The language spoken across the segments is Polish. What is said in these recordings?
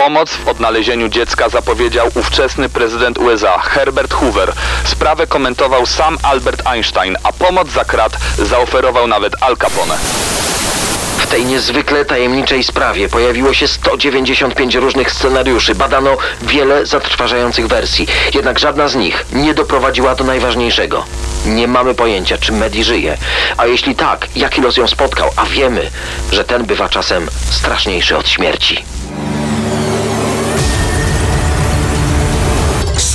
Pomoc w odnalezieniu dziecka zapowiedział ówczesny prezydent USA Herbert Hoover. Sprawę komentował sam Albert Einstein, a pomoc za krat zaoferował nawet Al Capone. W tej niezwykle tajemniczej sprawie pojawiło się 195 różnych scenariuszy, badano wiele zatrważających wersji, jednak żadna z nich nie doprowadziła do najważniejszego. Nie mamy pojęcia, czy Medi żyje, a jeśli tak, jaki los ją spotkał, a wiemy, że ten bywa czasem straszniejszy od śmierci.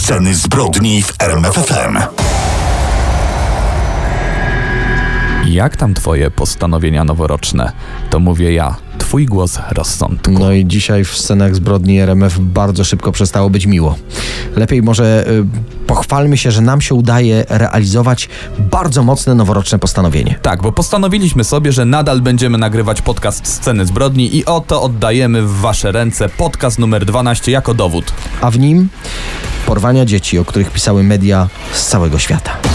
Sceny zbrodni w RMFFM. Jak tam twoje postanowienia noworoczne? To mówię ja, twój głos rozsądku. No i dzisiaj w scenach zbrodni RMF bardzo szybko przestało być miło. Lepiej może y, pochwalmy się, że nam się udaje realizować bardzo mocne noworoczne postanowienie. Tak, bo postanowiliśmy sobie, że nadal będziemy nagrywać podcast Sceny Zbrodni i oto oddajemy w wasze ręce podcast numer 12 jako dowód. A w nim porwania dzieci, o których pisały media z całego świata.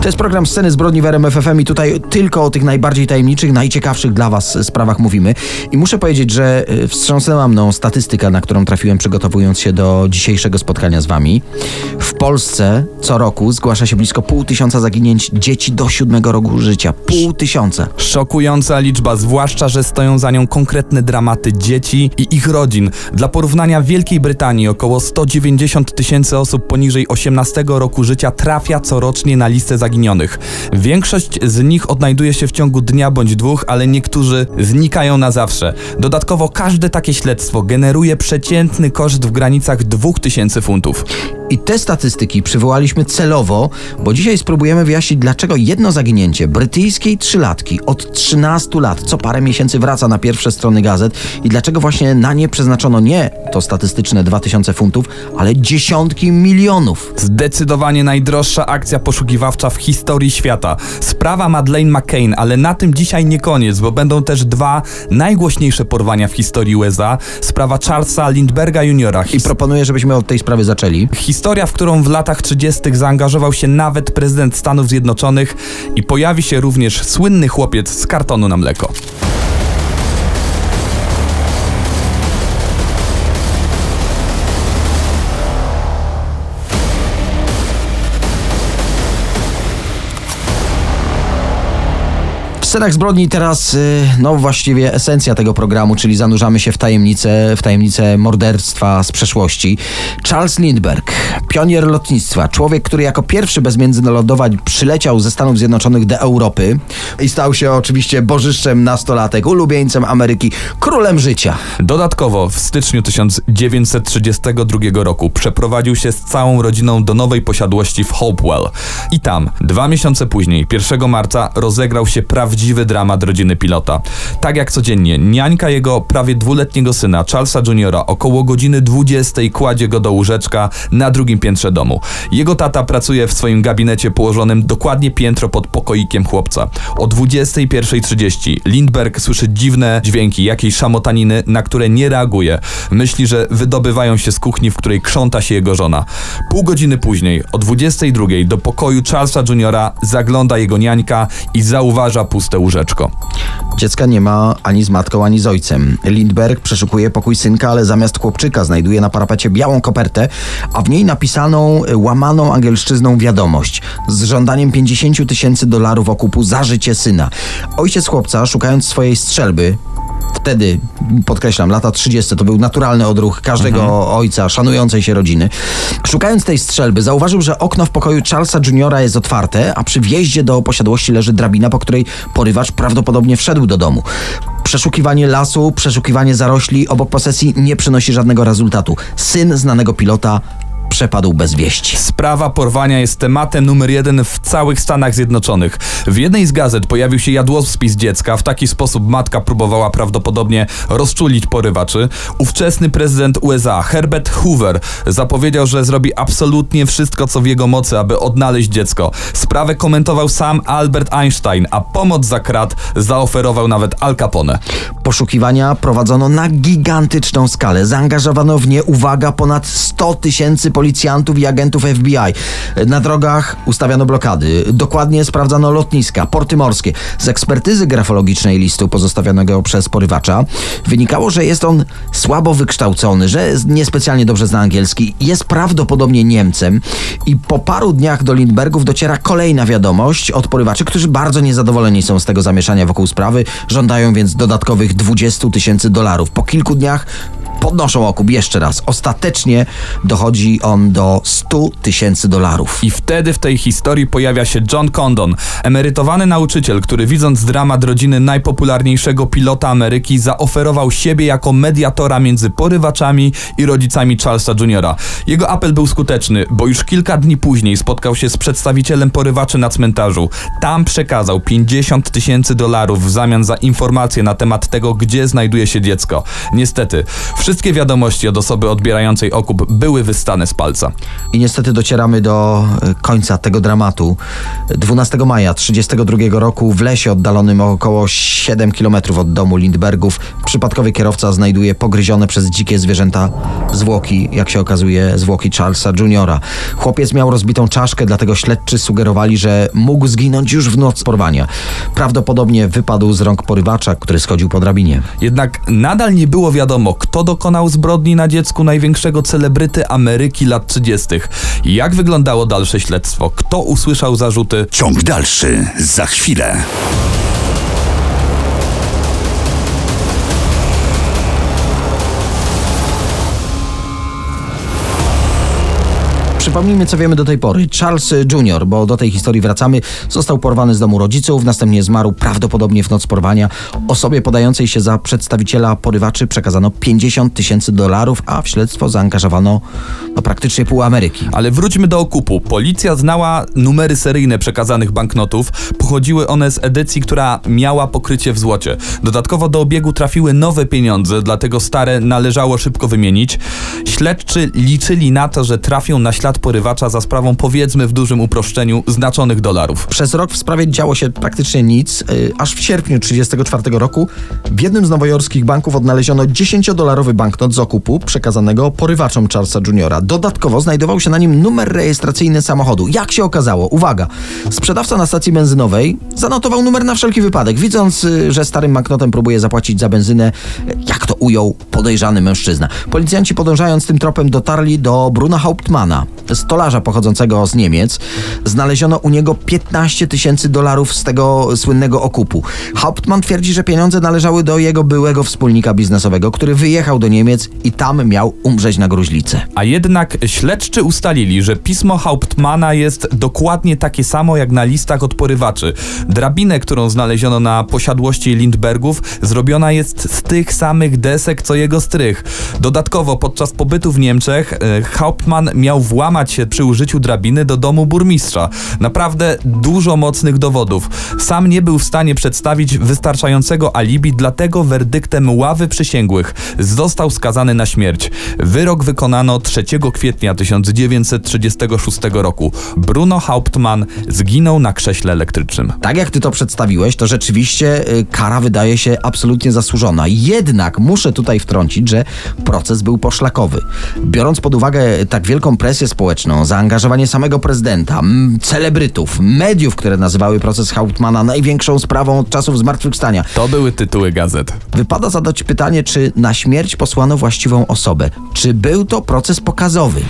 To jest program Sceny Zbrodni w RMF FM i tutaj tylko o tych najbardziej tajemniczych, najciekawszych dla Was sprawach mówimy. I muszę powiedzieć, że y, wstrząsnęła mną statystyka, na którą trafiłem przygotowując się do dzisiejszego spotkania z Wami. W Polsce co roku zgłasza się blisko pół tysiąca zaginięć dzieci do siódmego roku życia. Pół tysiąca. Szokująca liczba, zwłaszcza, że stoją za nią konkretne dramaty dzieci i ich rodzin. Dla porównania w Wielkiej Brytanii około 190 tysięcy osób poniżej 18 roku życia trafia corocznie na listę zaginionych. Większość z nich odnajduje się w ciągu dnia bądź dwóch, ale niektórzy znikają na zawsze. Dodatkowo każde takie śledztwo generuje przeciętny koszt w granicach 2000 funtów. I te statystyki przywołaliśmy celowo, bo dzisiaj spróbujemy wyjaśnić, dlaczego jedno zaginięcie brytyjskiej trzylatki od 13 lat co parę miesięcy wraca na pierwsze strony gazet i dlaczego właśnie na nie przeznaczono nie to statystyczne 2000 funtów, ale dziesiątki milionów. Zdecydowanie najdroższa akcja poszukiwawcza w historii świata. Sprawa Madeleine McCain, ale na tym dzisiaj nie koniec, bo będą też dwa najgłośniejsze porwania w historii USA. Sprawa Charlesa Lindberga Jr. I proponuję, żebyśmy od tej sprawy zaczęli. Historia, w którą w latach 30. zaangażował się nawet prezydent Stanów Zjednoczonych i pojawi się również słynny chłopiec z kartonu na mleko. Scenach zbrodni teraz, y, no właściwie esencja tego programu, czyli zanurzamy się w tajemnicę, w tajemnicę morderstwa z przeszłości. Charles Lindbergh, pionier lotnictwa, człowiek, który jako pierwszy bez międzynarodowań przyleciał ze Stanów Zjednoczonych do Europy i stał się oczywiście bożyszczem nastolatek, ulubieńcem Ameryki, królem życia. Dodatkowo w styczniu 1932 roku przeprowadził się z całą rodziną do nowej posiadłości w Hopewell. I tam, dwa miesiące później, 1 marca, rozegrał się prawdziwy dramat rodziny pilota. Tak jak codziennie, niańka jego prawie dwuletniego syna, Charlesa Juniora, około godziny 20 kładzie go do łóżeczka na drugim piętrze domu. Jego tata pracuje w swoim gabinecie położonym dokładnie piętro pod pokoikiem chłopca. O 21.30 Lindbergh słyszy dziwne dźwięki, jakiejś szamotaniny, na które nie reaguje. Myśli, że wydobywają się z kuchni, w której krząta się jego żona. Pół godziny później, o 22.00 do pokoju Charlesa Juniora zagląda jego niańka i zauważa puste łóżeczko. Dziecka nie ma ani z matką, ani z ojcem. Lindbergh przeszukuje pokój synka, ale zamiast chłopczyka znajduje na parapecie białą kopertę, a w niej napisaną łamaną angielszczyzną wiadomość z żądaniem 50 tysięcy dolarów okupu za życie syna. Ojciec chłopca, szukając swojej strzelby, Wtedy, podkreślam, lata 30. to był naturalny odruch każdego ojca szanującej się rodziny. Szukając tej strzelby, zauważył, że okno w pokoju Charlesa Juniora jest otwarte, a przy wjeździe do posiadłości leży drabina, po której porywacz prawdopodobnie wszedł do domu. Przeszukiwanie lasu, przeszukiwanie zarośli obok posesji nie przynosi żadnego rezultatu. Syn znanego pilota przepadł bez wieści. Sprawa porwania jest tematem numer jeden w całych Stanach Zjednoczonych. W jednej z gazet pojawił się jadłospis dziecka. W taki sposób matka próbowała prawdopodobnie rozczulić porywaczy. Ówczesny prezydent USA Herbert Hoover zapowiedział, że zrobi absolutnie wszystko, co w jego mocy, aby odnaleźć dziecko. Sprawę komentował sam Albert Einstein, a pomoc za krat zaoferował nawet Al Capone. Poszukiwania prowadzono na gigantyczną skalę. Zaangażowano w nie, uwaga, ponad 100 tysięcy policjantów policjantów i agentów FBI. Na drogach ustawiano blokady, dokładnie sprawdzano lotniska, porty morskie. Z ekspertyzy grafologicznej listu pozostawionego przez porywacza wynikało, że jest on słabo wykształcony, że niespecjalnie dobrze zna angielski, jest prawdopodobnie Niemcem i po paru dniach do Lindbergów dociera kolejna wiadomość od porywaczy, którzy bardzo niezadowoleni są z tego zamieszania wokół sprawy, żądają więc dodatkowych 20 tysięcy dolarów. Po kilku dniach podnoszą okup jeszcze raz. Ostatecznie dochodzi on do 100 tysięcy dolarów. I wtedy w tej historii pojawia się John Condon, emerytowany nauczyciel, który widząc dramat rodziny najpopularniejszego pilota Ameryki, zaoferował siebie jako mediatora między porywaczami i rodzicami Charlesa Jr. Jego apel był skuteczny, bo już kilka dni później spotkał się z przedstawicielem porywaczy na cmentarzu. Tam przekazał 50 tysięcy dolarów w zamian za informacje na temat tego, gdzie znajduje się dziecko. Niestety, Wszystkie wiadomości od osoby odbierającej okup były wystane z palca. I niestety docieramy do e, końca tego dramatu. 12 maja 1932 roku w lesie oddalonym o około 7 km od domu Lindbergów przypadkowy kierowca znajduje pogryzione przez dzikie zwierzęta zwłoki, jak się okazuje, zwłoki Charlesa Juniora. Chłopiec miał rozbitą czaszkę, dlatego śledczy sugerowali, że mógł zginąć już w noc porwania. Prawdopodobnie wypadł z rąk porywacza, który schodził po drabinie. Jednak nadal nie było wiadomo, kto do dokonał zbrodni na dziecku największego celebryty Ameryki lat 30. Jak wyglądało dalsze śledztwo? Kto usłyszał zarzuty? Ciąg dalszy za chwilę. Przypomnijmy, co wiemy do tej pory. Charles Jr., bo do tej historii wracamy, został porwany z domu rodziców, następnie zmarł prawdopodobnie w noc porwania. Osobie podającej się za przedstawiciela porywaczy przekazano 50 tysięcy dolarów, a w śledztwo zaangażowano no, praktycznie pół Ameryki. Ale wróćmy do okupu. Policja znała numery seryjne przekazanych banknotów. Pochodziły one z edycji, która miała pokrycie w złocie. Dodatkowo do obiegu trafiły nowe pieniądze, dlatego stare należało szybko wymienić. Śledczy liczyli na to, że trafią na ślad porywacza za sprawą powiedzmy w dużym uproszczeniu znaczonych dolarów. Przez rok w sprawie działo się praktycznie nic, yy, aż w sierpniu 1934 roku w jednym z nowojorskich banków odnaleziono 10-dolarowy banknot z okupu przekazanego porywaczom Charlesa Jr. Dodatkowo znajdował się na nim numer rejestracyjny samochodu. Jak się okazało, uwaga, sprzedawca na stacji benzynowej zanotował numer na wszelki wypadek, widząc, yy, że starym banknotem próbuje zapłacić za benzynę, jak to ujął podejrzany mężczyzna. Policjanci podążając tym tropem dotarli do Bruna Hauptmana, stolarza pochodzącego z Niemiec. Znaleziono u niego 15 tysięcy dolarów z tego słynnego okupu. Hauptmann twierdzi, że pieniądze należały do jego byłego wspólnika biznesowego, który wyjechał do Niemiec i tam miał umrzeć na gruźlicę. A jednak śledczy ustalili, że pismo Hauptmana jest dokładnie takie samo jak na listach od porywaczy. Drabinę, którą znaleziono na posiadłości Lindbergów, zrobiona jest z tych samych desek co jego strych. Dodatkowo podczas pobytu w Niemczech e, Hauptmann miał włamać się przy użyciu drabiny do domu burmistrza. Naprawdę dużo mocnych dowodów. Sam nie był w stanie przedstawić wystarczającego alibi, dlatego werdyktem ławy przysięgłych został skazany na śmierć. Wyrok wykonano 3 kwietnia 1936 roku. Bruno Hauptmann zginął na krześle elektrycznym. Tak jak ty to przedstawiłeś, to rzeczywiście y, kara wydaje się absolutnie zasłużona. Jednak muszę tutaj wtrącić, że proces był poszlakowy. Biorąc pod uwagę tak wielką presję społeczną, zaangażowanie samego prezydenta, celebrytów, mediów, które nazywały proces Hauptmana największą sprawą od czasów zmartwychwstania. To były tytuły gazet. Wypada zadać pytanie, czy na śmierć posłano właściwą osobę. Czy był to proces pokazowy?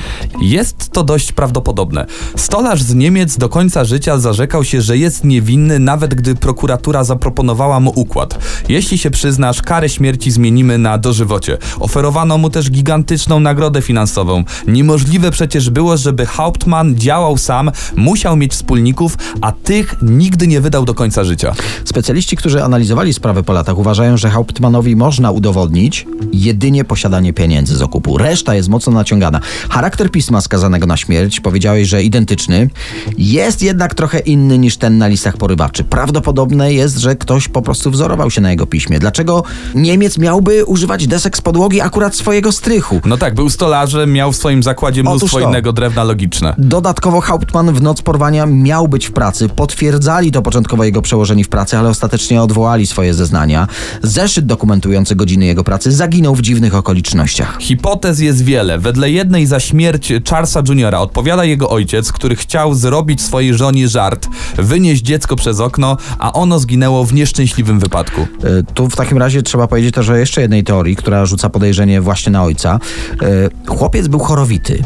Jest to dość prawdopodobne. Stolarz z Niemiec do końca życia zarzekał się, że jest niewinny, nawet gdy prokuratura zaproponowała mu układ. Jeśli się przyznasz, karę śmierci zmienimy na dożywocie. Oferowano mu też gigantyczną nagrodę finansową. Niemożliwe przecież było, żeby Hauptmann działał sam, musiał mieć wspólników, a tych nigdy nie wydał do końca życia. Specjaliści, którzy analizowali sprawę po latach, uważają, że Hauptmannowi można udowodnić jedynie posiadanie pieniędzy z okupu. Reszta jest mocno naciągana. Charakter pisma skazanego na śmierć, powiedziałeś, że identyczny, jest jednak trochę inny niż ten na listach porywaczy. Prawdopodobne jest, że ktoś po prostu wzorował się na jego piśmie. Dlaczego Niemiec miałby używać desek z podłogi akurat swojego strychu? No tak, był stolarzem, miał w swoim zakładzie mnóstwo innego tego drewna logiczne. Dodatkowo Hauptmann w noc porwania miał być w pracy. Potwierdzali to początkowo jego przełożeni w pracy, ale ostatecznie odwołali swoje zeznania. Zeszyt dokumentujący godziny jego pracy zaginął w dziwnych okolicznościach. Hipotez jest wiele. Wedle jednej za śmierć Charlesa Juniora odpowiada jego ojciec, który chciał zrobić swojej żonie żart, wynieść dziecko przez okno, a ono zginęło w nieszczęśliwym wypadku. E, Tu w takim razie trzeba powiedzieć też o jeszcze jednej teorii, która rzuca podejrzenie właśnie na ojca. E, Chłopiec był chorowity.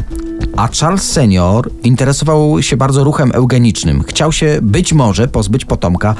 A Charles senior interesował się bardzo ruchem eugenicznym. Chciał się być może pozbyć potomka,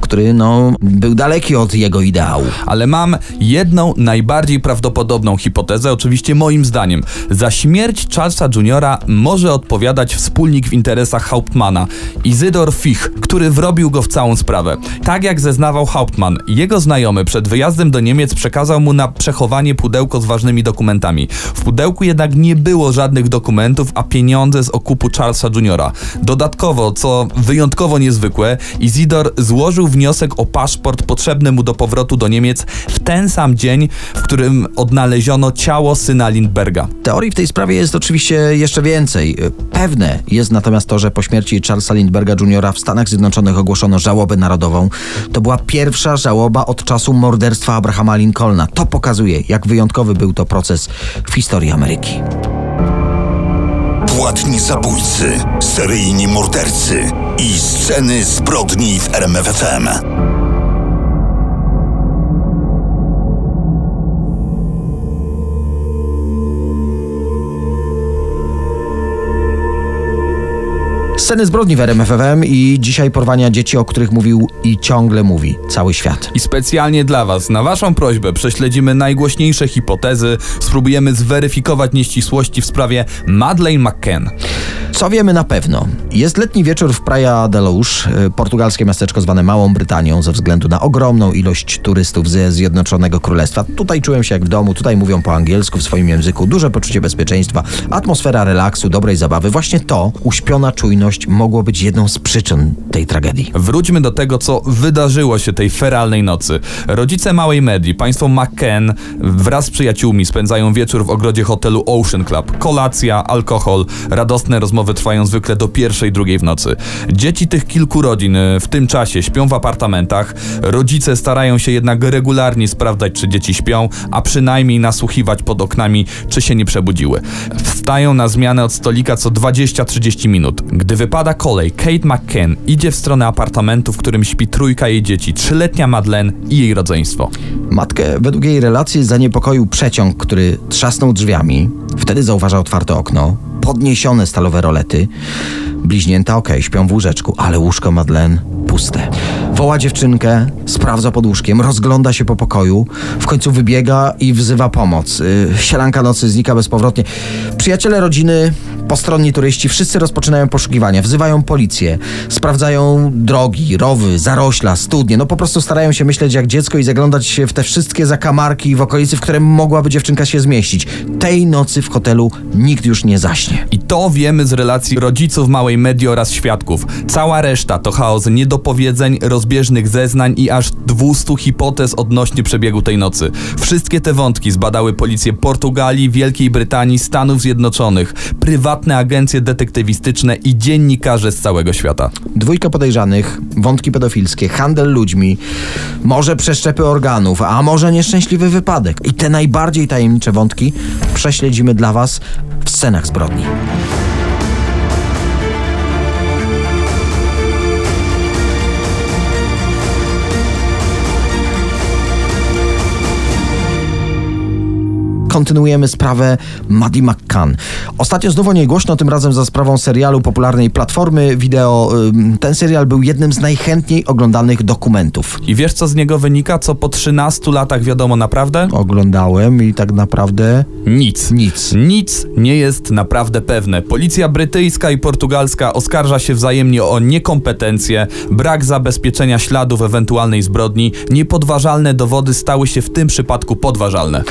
który no, był daleki od jego ideału. Ale mam jedną najbardziej prawdopodobną hipotezę, oczywiście moim zdaniem. Za śmierć Charlesa Juniora może odpowiadać wspólnik w interesach Hauptmana, Izydor Fich, który wrobił go w całą sprawę. Tak jak zeznawał Hauptmann, jego znajomy przed wyjazdem do Niemiec przekazał mu na przechowanie pudełko z ważnymi dokumentami. W pudełku jednak nie było żadnych dokumentów, a pieniądze z okupu Charlesa Juniora. Dodatkowo, co wyjątkowo niezwykłe, Izidor złożył wniosek o paszport potrzebny mu do powrotu do Niemiec w ten sam dzień, w którym odnaleziono ciało syna Lindberga. Teorii w tej sprawie jest oczywiście jeszcze więcej. Pewne jest natomiast to, że po śmierci Charlesa Lindberga Jr. w Stanach Zjednoczonych ogłoszono żałobę narodową. To była pierwsza żałoba od czasu morderstwa Abrahama Lincolna. To pokazuje, jak wyjątkowy był to proces w historii Ameryki. Płatni zabójcy, seryjni mordercy i sceny zbrodni w RMFFM. Sceny zbrodni w RMFFM i dzisiaj porwania dzieci, o których mówił i ciągle mówi cały świat. I specjalnie dla Was, na Waszą prośbę, prześledzimy najgłośniejsze hipotezy, spróbujemy zweryfikować nieścisłości w sprawie Madeleine McCann. Co wiemy na pewno? Jest letni wieczór w Praia de Luz, y, portugalskie miasteczko zwane Małą Brytanią ze względu na ogromną ilość turystów ze Zjednoczonego Królestwa. Tutaj czułem się jak w domu, tutaj mówią po angielsku w swoim języku, duże poczucie bezpieczeństwa, atmosfera relaksu, dobrej zabawy. Właśnie to, uśpiona czujność, mogło być jedną z przyczyn tej tragedii. Wróćmy do tego, co wydarzyło się tej feralnej nocy. Rodzice małej Medi, państwo McCann, wraz z przyjaciółmi spędzają wieczór w ogrodzie hotelu Ocean Club. Kolacja, alkohol, radosne rozmowy trwają zwykle do pierwszej, drugiej w nocy. Dzieci tych kilku rodzin y, w tym czasie śpią w apartamentach. Rodzice starają się jednak regularnie sprawdzać, czy dzieci śpią, a przynajmniej nasłuchiwać pod oknami, czy się nie przebudziły. Wstają na zmianę od stolika co 20-30 minut. Gdy wypada kolej, Kate McCann idzie w stronę apartamentu, w którym śpi trójka jej dzieci, trzyletnia Madeleine i jej rodzeństwo. Matkę według jej relacji zaniepokoił przeciąg, który trzasnął drzwiami. Wtedy zauważa otwarte okno, podniesione stalowe rolety. Bliźnięta okej, śpią w łóżeczku, ale łóżko Madeleine puste. Woła dziewczynkę, sprawdza pod łóżkiem, rozgląda się po pokoju, w końcu wybiega i wzywa pomoc. Yy, sielanka nocy znika bezpowrotnie. Przyjaciele rodziny, postronni turyści, wszyscy rozpoczynają poszukiwania, wzywają policję, sprawdzają drogi, rowy, zarośla, studnie. No po prostu starają się myśleć jak dziecko i zaglądać się w te wszystkie zakamarki w okolicy, w które mogłaby dziewczynka się zmieścić. Tej nocy w hotelu nikt już nie zaśnie. I to wiemy z relacji rodziców małej Medi oraz świadków. Cała reszta to chaos niedopowiedzeń, rozbieżnych zeznań i aż 200 hipotez odnośnie przebiegu tej nocy. Wszystkie te wątki zbadały policje Portugalii, Wielkiej Brytanii, Stanów Zjednoczonych, prywatne agencje detektywistyczne i dziennikarze z całego świata. Dwójka podejrzanych, wątki pedofilskie, handel ludźmi, może przeszczepy organów, a może nieszczęśliwy wypadek. I te najbardziej tajemnicze wątki prześledzimy dla Was w scenach zbrodni. Kontynuujemy sprawę Maddie McCann. Ostatnio znów o niej głośno, tym razem za sprawą serialu popularnej platformy wideo. Ten serial był jednym z najchętniej oglądanych dokumentów. I wiesz co z niego wynika? Co po 13 latach wiadomo naprawdę? Oglądałem i tak naprawdę Nic. nic. Nic nie jest naprawdę pewne. Policja brytyjska i portugalska oskarża się wzajemnie o niekompetencję, brak zabezpieczenia śladów ewentualnej zbrodni. Niepodważalne dowody stały się w tym przypadku podważalne.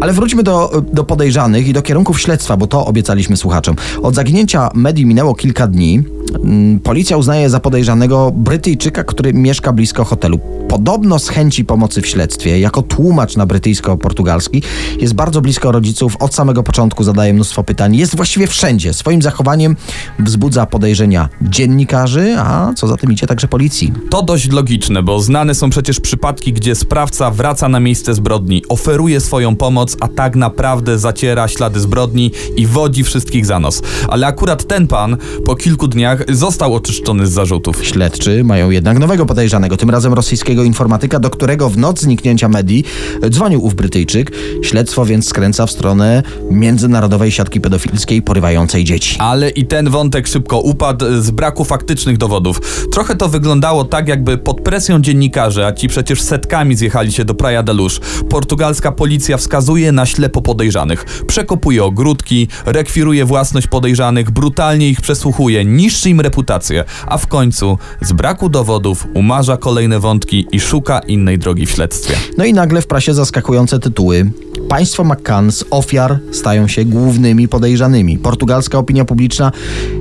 Ale wróćmy do, do podejrzanych i do kierunków śledztwa, bo to obiecaliśmy słuchaczom. Od zaginięcia Medi minęło kilka dni. Mm, Policja uznaje za podejrzanego Brytyjczyka, który mieszka blisko hotelu. Podobno z chęci pomocy w śledztwie, jako tłumacz na brytyjsko-portugalski, jest bardzo blisko rodziców, od samego początku zadaje mnóstwo pytań, jest właściwie wszędzie. Swoim zachowaniem wzbudza podejrzenia dziennikarzy, a co za tym idzie także policji. To dość logiczne, bo znane są przecież przypadki, gdzie sprawca wraca na miejsce zbrodni, oferuje swoją pomoc, a tak naprawdę zaciera ślady zbrodni i wodzi wszystkich za nos. Ale akurat ten pan po kilku dniach został oczyszczony z zarzutów. Śledczy mają jednak nowego podejrzanego, tym razem rosyjskiego informatyka, do którego w noc zniknięcia medii dzwonił ów Brytyjczyk. Śledztwo więc skręca w stronę międzynarodowej siatki pedofilskiej porywającej dzieci. Ale i ten wątek szybko upadł z braku faktycznych dowodów. Trochę to wyglądało tak, jakby pod presją dziennikarzy, a ci przecież setkami zjechali się do Praia da Luz. Portugalska policja wskazuje na ślepo podejrzanych. Przekopuje ogródki, rekwiruje własność podejrzanych, brutalnie ich przesłuchuje, niszczy im reputację, a w końcu z braku dowodów umarza kolejne wątki i szuka innej drogi w śledztwie. No i nagle w prasie zaskakujące tytuły. Państwo McCann z ofiar stają się głównymi podejrzanymi. Portugalska opinia publiczna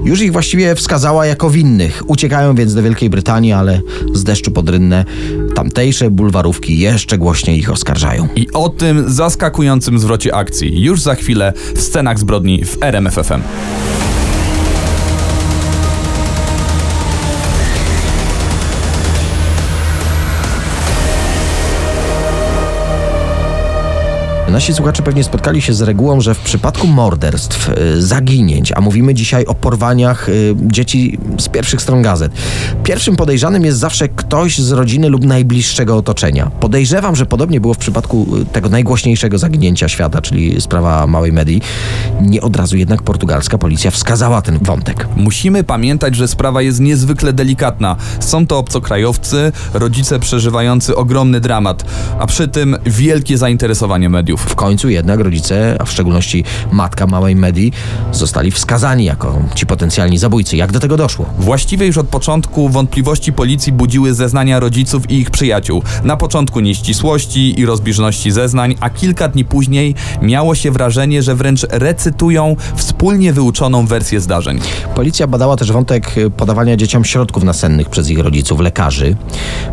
już ich właściwie wskazała jako winnych. Uciekają więc do Wielkiej Brytanii, ale z deszczu pod rynnę tamtejsze bulwarówki jeszcze głośniej ich oskarżają. I o tym zaskakującym zwrocie akcji już za chwilę w scenach zbrodni w RMFFM. Nasi słuchacze pewnie spotkali się z regułą, że w przypadku morderstw, y, zaginięć, a mówimy dzisiaj o porwaniach y, dzieci z pierwszych stron gazet, pierwszym podejrzanym jest zawsze ktoś z rodziny lub najbliższego otoczenia. Podejrzewam, że podobnie było w przypadku y, tego najgłośniejszego zaginięcia świata, czyli sprawa małej medii. Nie od razu jednak portugalska policja wskazała ten wątek. Musimy pamiętać, że sprawa jest niezwykle delikatna. Są to obcokrajowcy, rodzice przeżywający ogromny dramat, a przy tym wielkie zainteresowanie mediów. W końcu jednak rodzice, a w szczególności matka małej Medi, zostali wskazani jako ci potencjalni zabójcy. Jak do tego doszło? Właściwie już od początku wątpliwości policji budziły zeznania rodziców i ich przyjaciół. Na początku nieścisłości i rozbieżności zeznań, a kilka dni później miało się wrażenie, że wręcz recytują wspólnie wyuczoną wersję zdarzeń. Policja badała też wątek podawania dzieciom środków nasennych przez ich rodziców, lekarzy.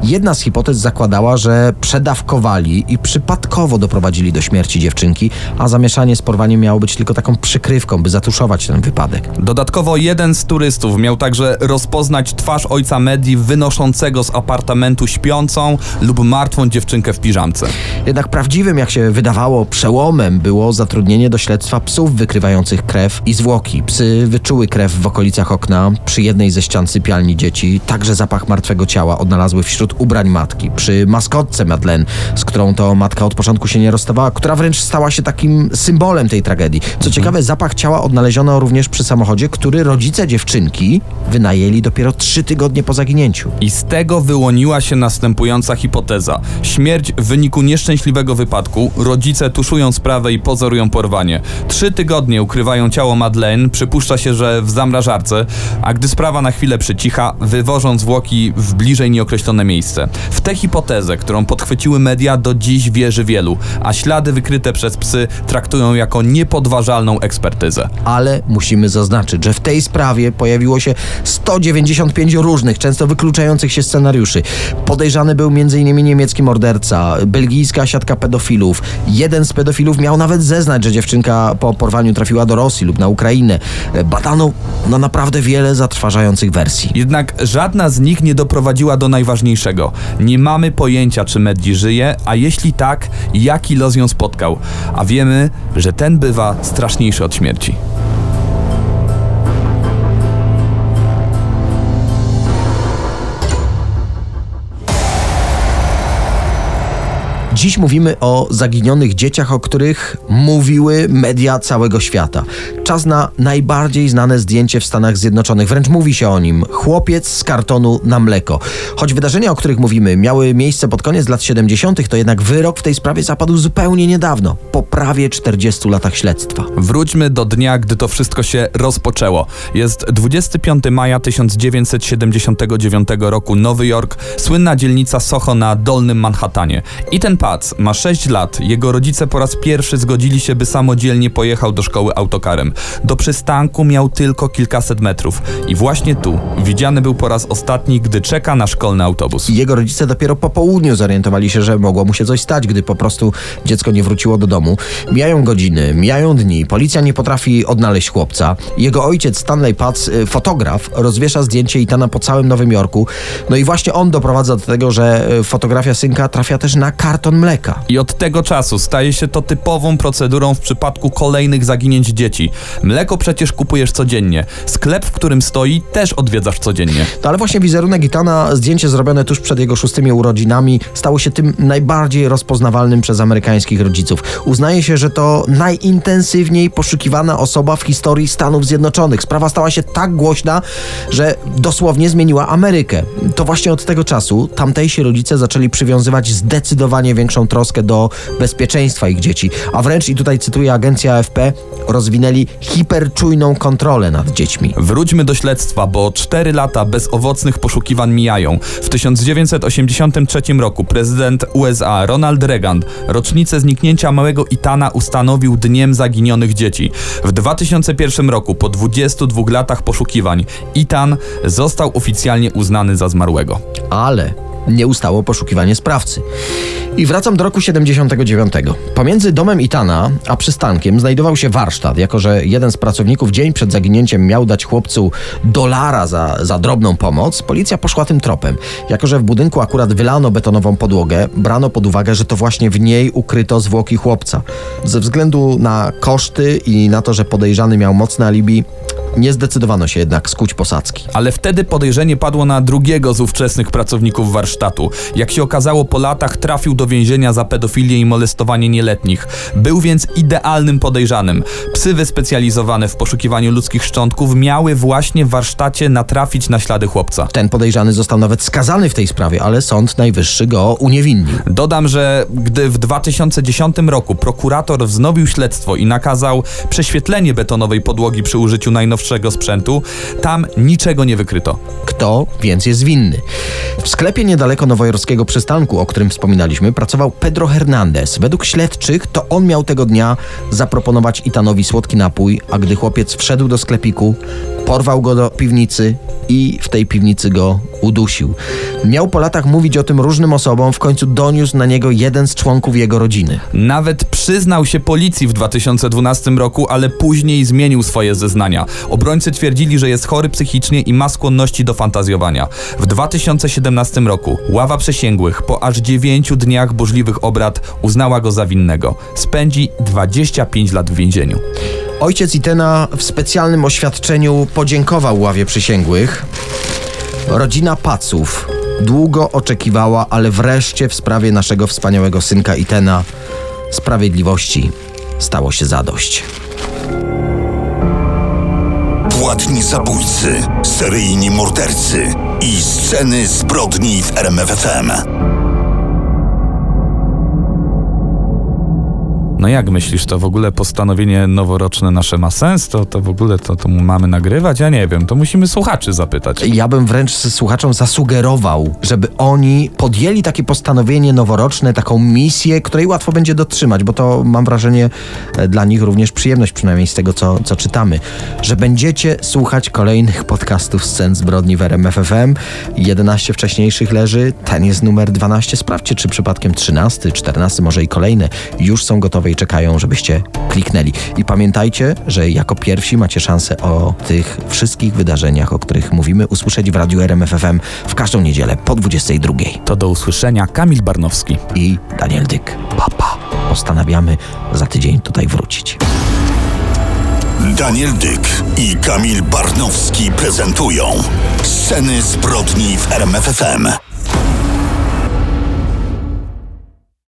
Jedna z hipotez zakładała, że przedawkowali i przypadkowo doprowadzili do śmierci dziewczynki, a zamieszanie z porwaniem miało być tylko taką przykrywką, by zatuszować ten wypadek. Dodatkowo jeden z turystów miał także rozpoznać twarz ojca Medi wynoszącego z apartamentu śpiącą lub martwą dziewczynkę w piżamce. Jednak prawdziwym, jak się wydawało, przełomem było zatrudnienie do śledztwa psów wykrywających krew i zwłoki. Psy wyczuły krew w okolicach okna, przy jednej ze ścian sypialni dzieci, także zapach martwego ciała odnalazły wśród ubrań matki. Przy maskotce Madeleine, z którą to matka od początku się nie rozstawała, która wręcz stała się takim symbolem tej tragedii. Co ciekawe, zapach ciała odnaleziono również przy samochodzie, który rodzice dziewczynki wynajęli dopiero trzy tygodnie po zaginięciu. I z tego wyłoniła się następująca hipoteza. Śmierć w wyniku nieszczęśliwego wypadku, rodzice tuszują sprawę i pozorują porwanie. Trzy tygodnie ukrywają ciało Madeleine, przypuszcza się, że w zamrażarce, a gdy sprawa na chwilę przycicha, wywożą zwłoki w bliżej nieokreślone miejsce. W tę hipotezę, którą podchwyciły media, do dziś wierzy wielu, a ślady wykryte przez psy traktują jako niepodważalną ekspertyzę. Ale musimy zaznaczyć, że w tej sprawie pojawiło się 195 różnych, często wykluczających się scenariuszy. Podejrzany był m.in. niemiecki morderca, belgijska siatka pedofilów. Jeden z pedofilów miał nawet zeznać, że dziewczynka po porwaniu trafiła do Rosji lub na Ukrainę. Badano no naprawdę wiele zatrważających wersji. Jednak żadna z nich nie doprowadziła do najważniejszego. Nie mamy pojęcia, czy Meddi żyje, a jeśli tak, jaki los ją spotkał. A wiemy, że ten bywa straszniejszy od śmierci. Dziś mówimy o zaginionych dzieciach, o których mówiły media całego świata. Czas na najbardziej znane zdjęcie w Stanach Zjednoczonych. Wręcz mówi się o nim. Chłopiec z kartonu na mleko. Choć wydarzenia, o których mówimy, miały miejsce pod koniec lat 70., to jednak wyrok w tej sprawie zapadł zupełnie niedawno. Po prawie 40 latach śledztwa. Wróćmy do dnia, gdy to wszystko się rozpoczęło. Jest 25 maja 1979 roku, Nowy Jork, słynna dzielnica Soho na Dolnym Manhattanie. I ten pan, Ma 6 lat. Jego rodzice po raz pierwszy zgodzili się, by samodzielnie pojechał do szkoły autokarem. Do przystanku miał tylko kilkaset metrów. I właśnie tu widziany był po raz ostatni, gdy czeka na szkolny autobus. Jego rodzice dopiero po południu zorientowali się, że mogło mu się coś stać, gdy po prostu dziecko nie wróciło do domu. Mijają godziny, mijają dni, policja nie potrafi odnaleźć chłopca. Jego ojciec Stanley Patz, y, fotograf, rozwiesza zdjęcie Itana po całym Nowym Jorku. No i właśnie on doprowadza do tego, że y, fotografia synka trafia też na karton mleka. I od tego czasu staje się to typową procedurą w przypadku kolejnych zaginięć dzieci. Mleko przecież kupujesz codziennie. Sklep, w którym stoi, też odwiedzasz codziennie. No ale właśnie wizerunek Itana, zdjęcie zrobione tuż przed jego szóstymi urodzinami, stało się tym najbardziej rozpoznawalnym przez amerykańskich rodziców. Uznaje się, że to najintensywniej poszukiwana osoba w historii Stanów Zjednoczonych. Sprawa stała się tak głośna, że dosłownie zmieniła Amerykę. To właśnie od tego czasu tamtejsi rodzice zaczęli przywiązywać zdecydowanie większą troskę do bezpieczeństwa ich dzieci, a wręcz, i tutaj cytuję agencję AFP, rozwinęli hiperczujną kontrolę nad dziećmi. Wróćmy do śledztwa, bo 4 lata bezowocnych poszukiwań mijają. W 1983 roku prezydent USA Ronald Reagan rocznicę zniknięcia małego Itana ustanowił Dniem Zaginionych Dzieci. W 2001 roku, po 22 latach poszukiwań, Itan został oficjalnie uznany za zmarłego. ale nie ustało poszukiwanie sprawcy. I wracam do roku 79. Pomiędzy domem Itana a przystankiem znajdował się warsztat, jako że jeden z pracowników dzień przed zaginięciem miał dać chłopcu dolara za, za drobną pomoc, policja poszła tym tropem. Jako że w budynku akurat wylano betonową podłogę, brano pod uwagę, że to właśnie w niej ukryto zwłoki chłopca. Ze względu na koszty i na to, że podejrzany miał mocne alibi, nie zdecydowano się jednak skuć posadzki. Ale wtedy podejrzenie padło na drugiego z ówczesnych pracowników warsztatu. Jak się okazało, po latach trafił do więzienia za pedofilię i molestowanie nieletnich. Był więc idealnym podejrzanym. Psy wyspecjalizowane w poszukiwaniu ludzkich szczątków miały właśnie w warsztacie natrafić na ślady chłopca. Ten podejrzany został nawet skazany w tej sprawie, ale Sąd Najwyższy go uniewinnił. Dodam, że gdy w 2010 roku prokurator wznowił śledztwo i nakazał prześwietlenie betonowej podłogi przy użyciu najnowszego sprzętu, tam niczego nie wykryto. Kto więc jest winny? W sklepie niedaleko nowojorskiego przystanku, o którym wspominaliśmy, pracował Pedro Hernandez. Według śledczych to on miał tego dnia zaproponować Itanowi słodki napój, a gdy chłopiec wszedł do sklepiku, porwał go do piwnicy i w tej piwnicy go udusił. Miał po latach mówić o tym różnym osobom, w końcu doniósł na niego jeden z członków jego rodziny. Nawet przyznał się policji w 2012 roku, ale później zmienił swoje zeznania. Obrońcy twierdzili, że jest chory psychicznie i ma skłonności do fantazjowania. W 2017 roku ława przysięgłych po aż 9 dniach burzliwych obrad uznała go za winnego. Spędzi 25 lat w więzieniu. Ojciec Itena w specjalnym oświadczeniu podziękował ławie przysięgłych. Rodzina Paców długo oczekiwała, ale wreszcie w sprawie naszego wspaniałego synka Itena sprawiedliwości stało się zadość. Płatni zabójcy, seryjni mordercy i sceny zbrodni w RMFFM. No jak myślisz, to w ogóle postanowienie noworoczne nasze ma sens? To, to w ogóle to, to mamy nagrywać? Ja nie wiem, to musimy słuchaczy zapytać. Ja bym wręcz słuchaczom zasugerował, żeby oni podjęli takie postanowienie noworoczne, taką misję, której łatwo będzie dotrzymać, bo to mam wrażenie e, dla nich również przyjemność, przynajmniej z tego, co, co czytamy, że będziecie słuchać kolejnych podcastów scen zbrodni w RMFFM. 11 wcześniejszych leży, ten jest numer 12. Sprawdźcie, czy przypadkiem 13, 14, może i kolejne już są gotowe i czekają, żebyście kliknęli. I pamiętajcie, że jako pierwsi macie szansę o tych wszystkich wydarzeniach, o których mówimy, usłyszeć w radiu RMFFM w każdą niedzielę po 22. To do usłyszenia Kamil Barnowski. I Daniel Dyk. Papa. Postanawiamy za tydzień tutaj wrócić. Daniel Dyk i Kamil Barnowski prezentują Sceny zbrodni w RMFFM.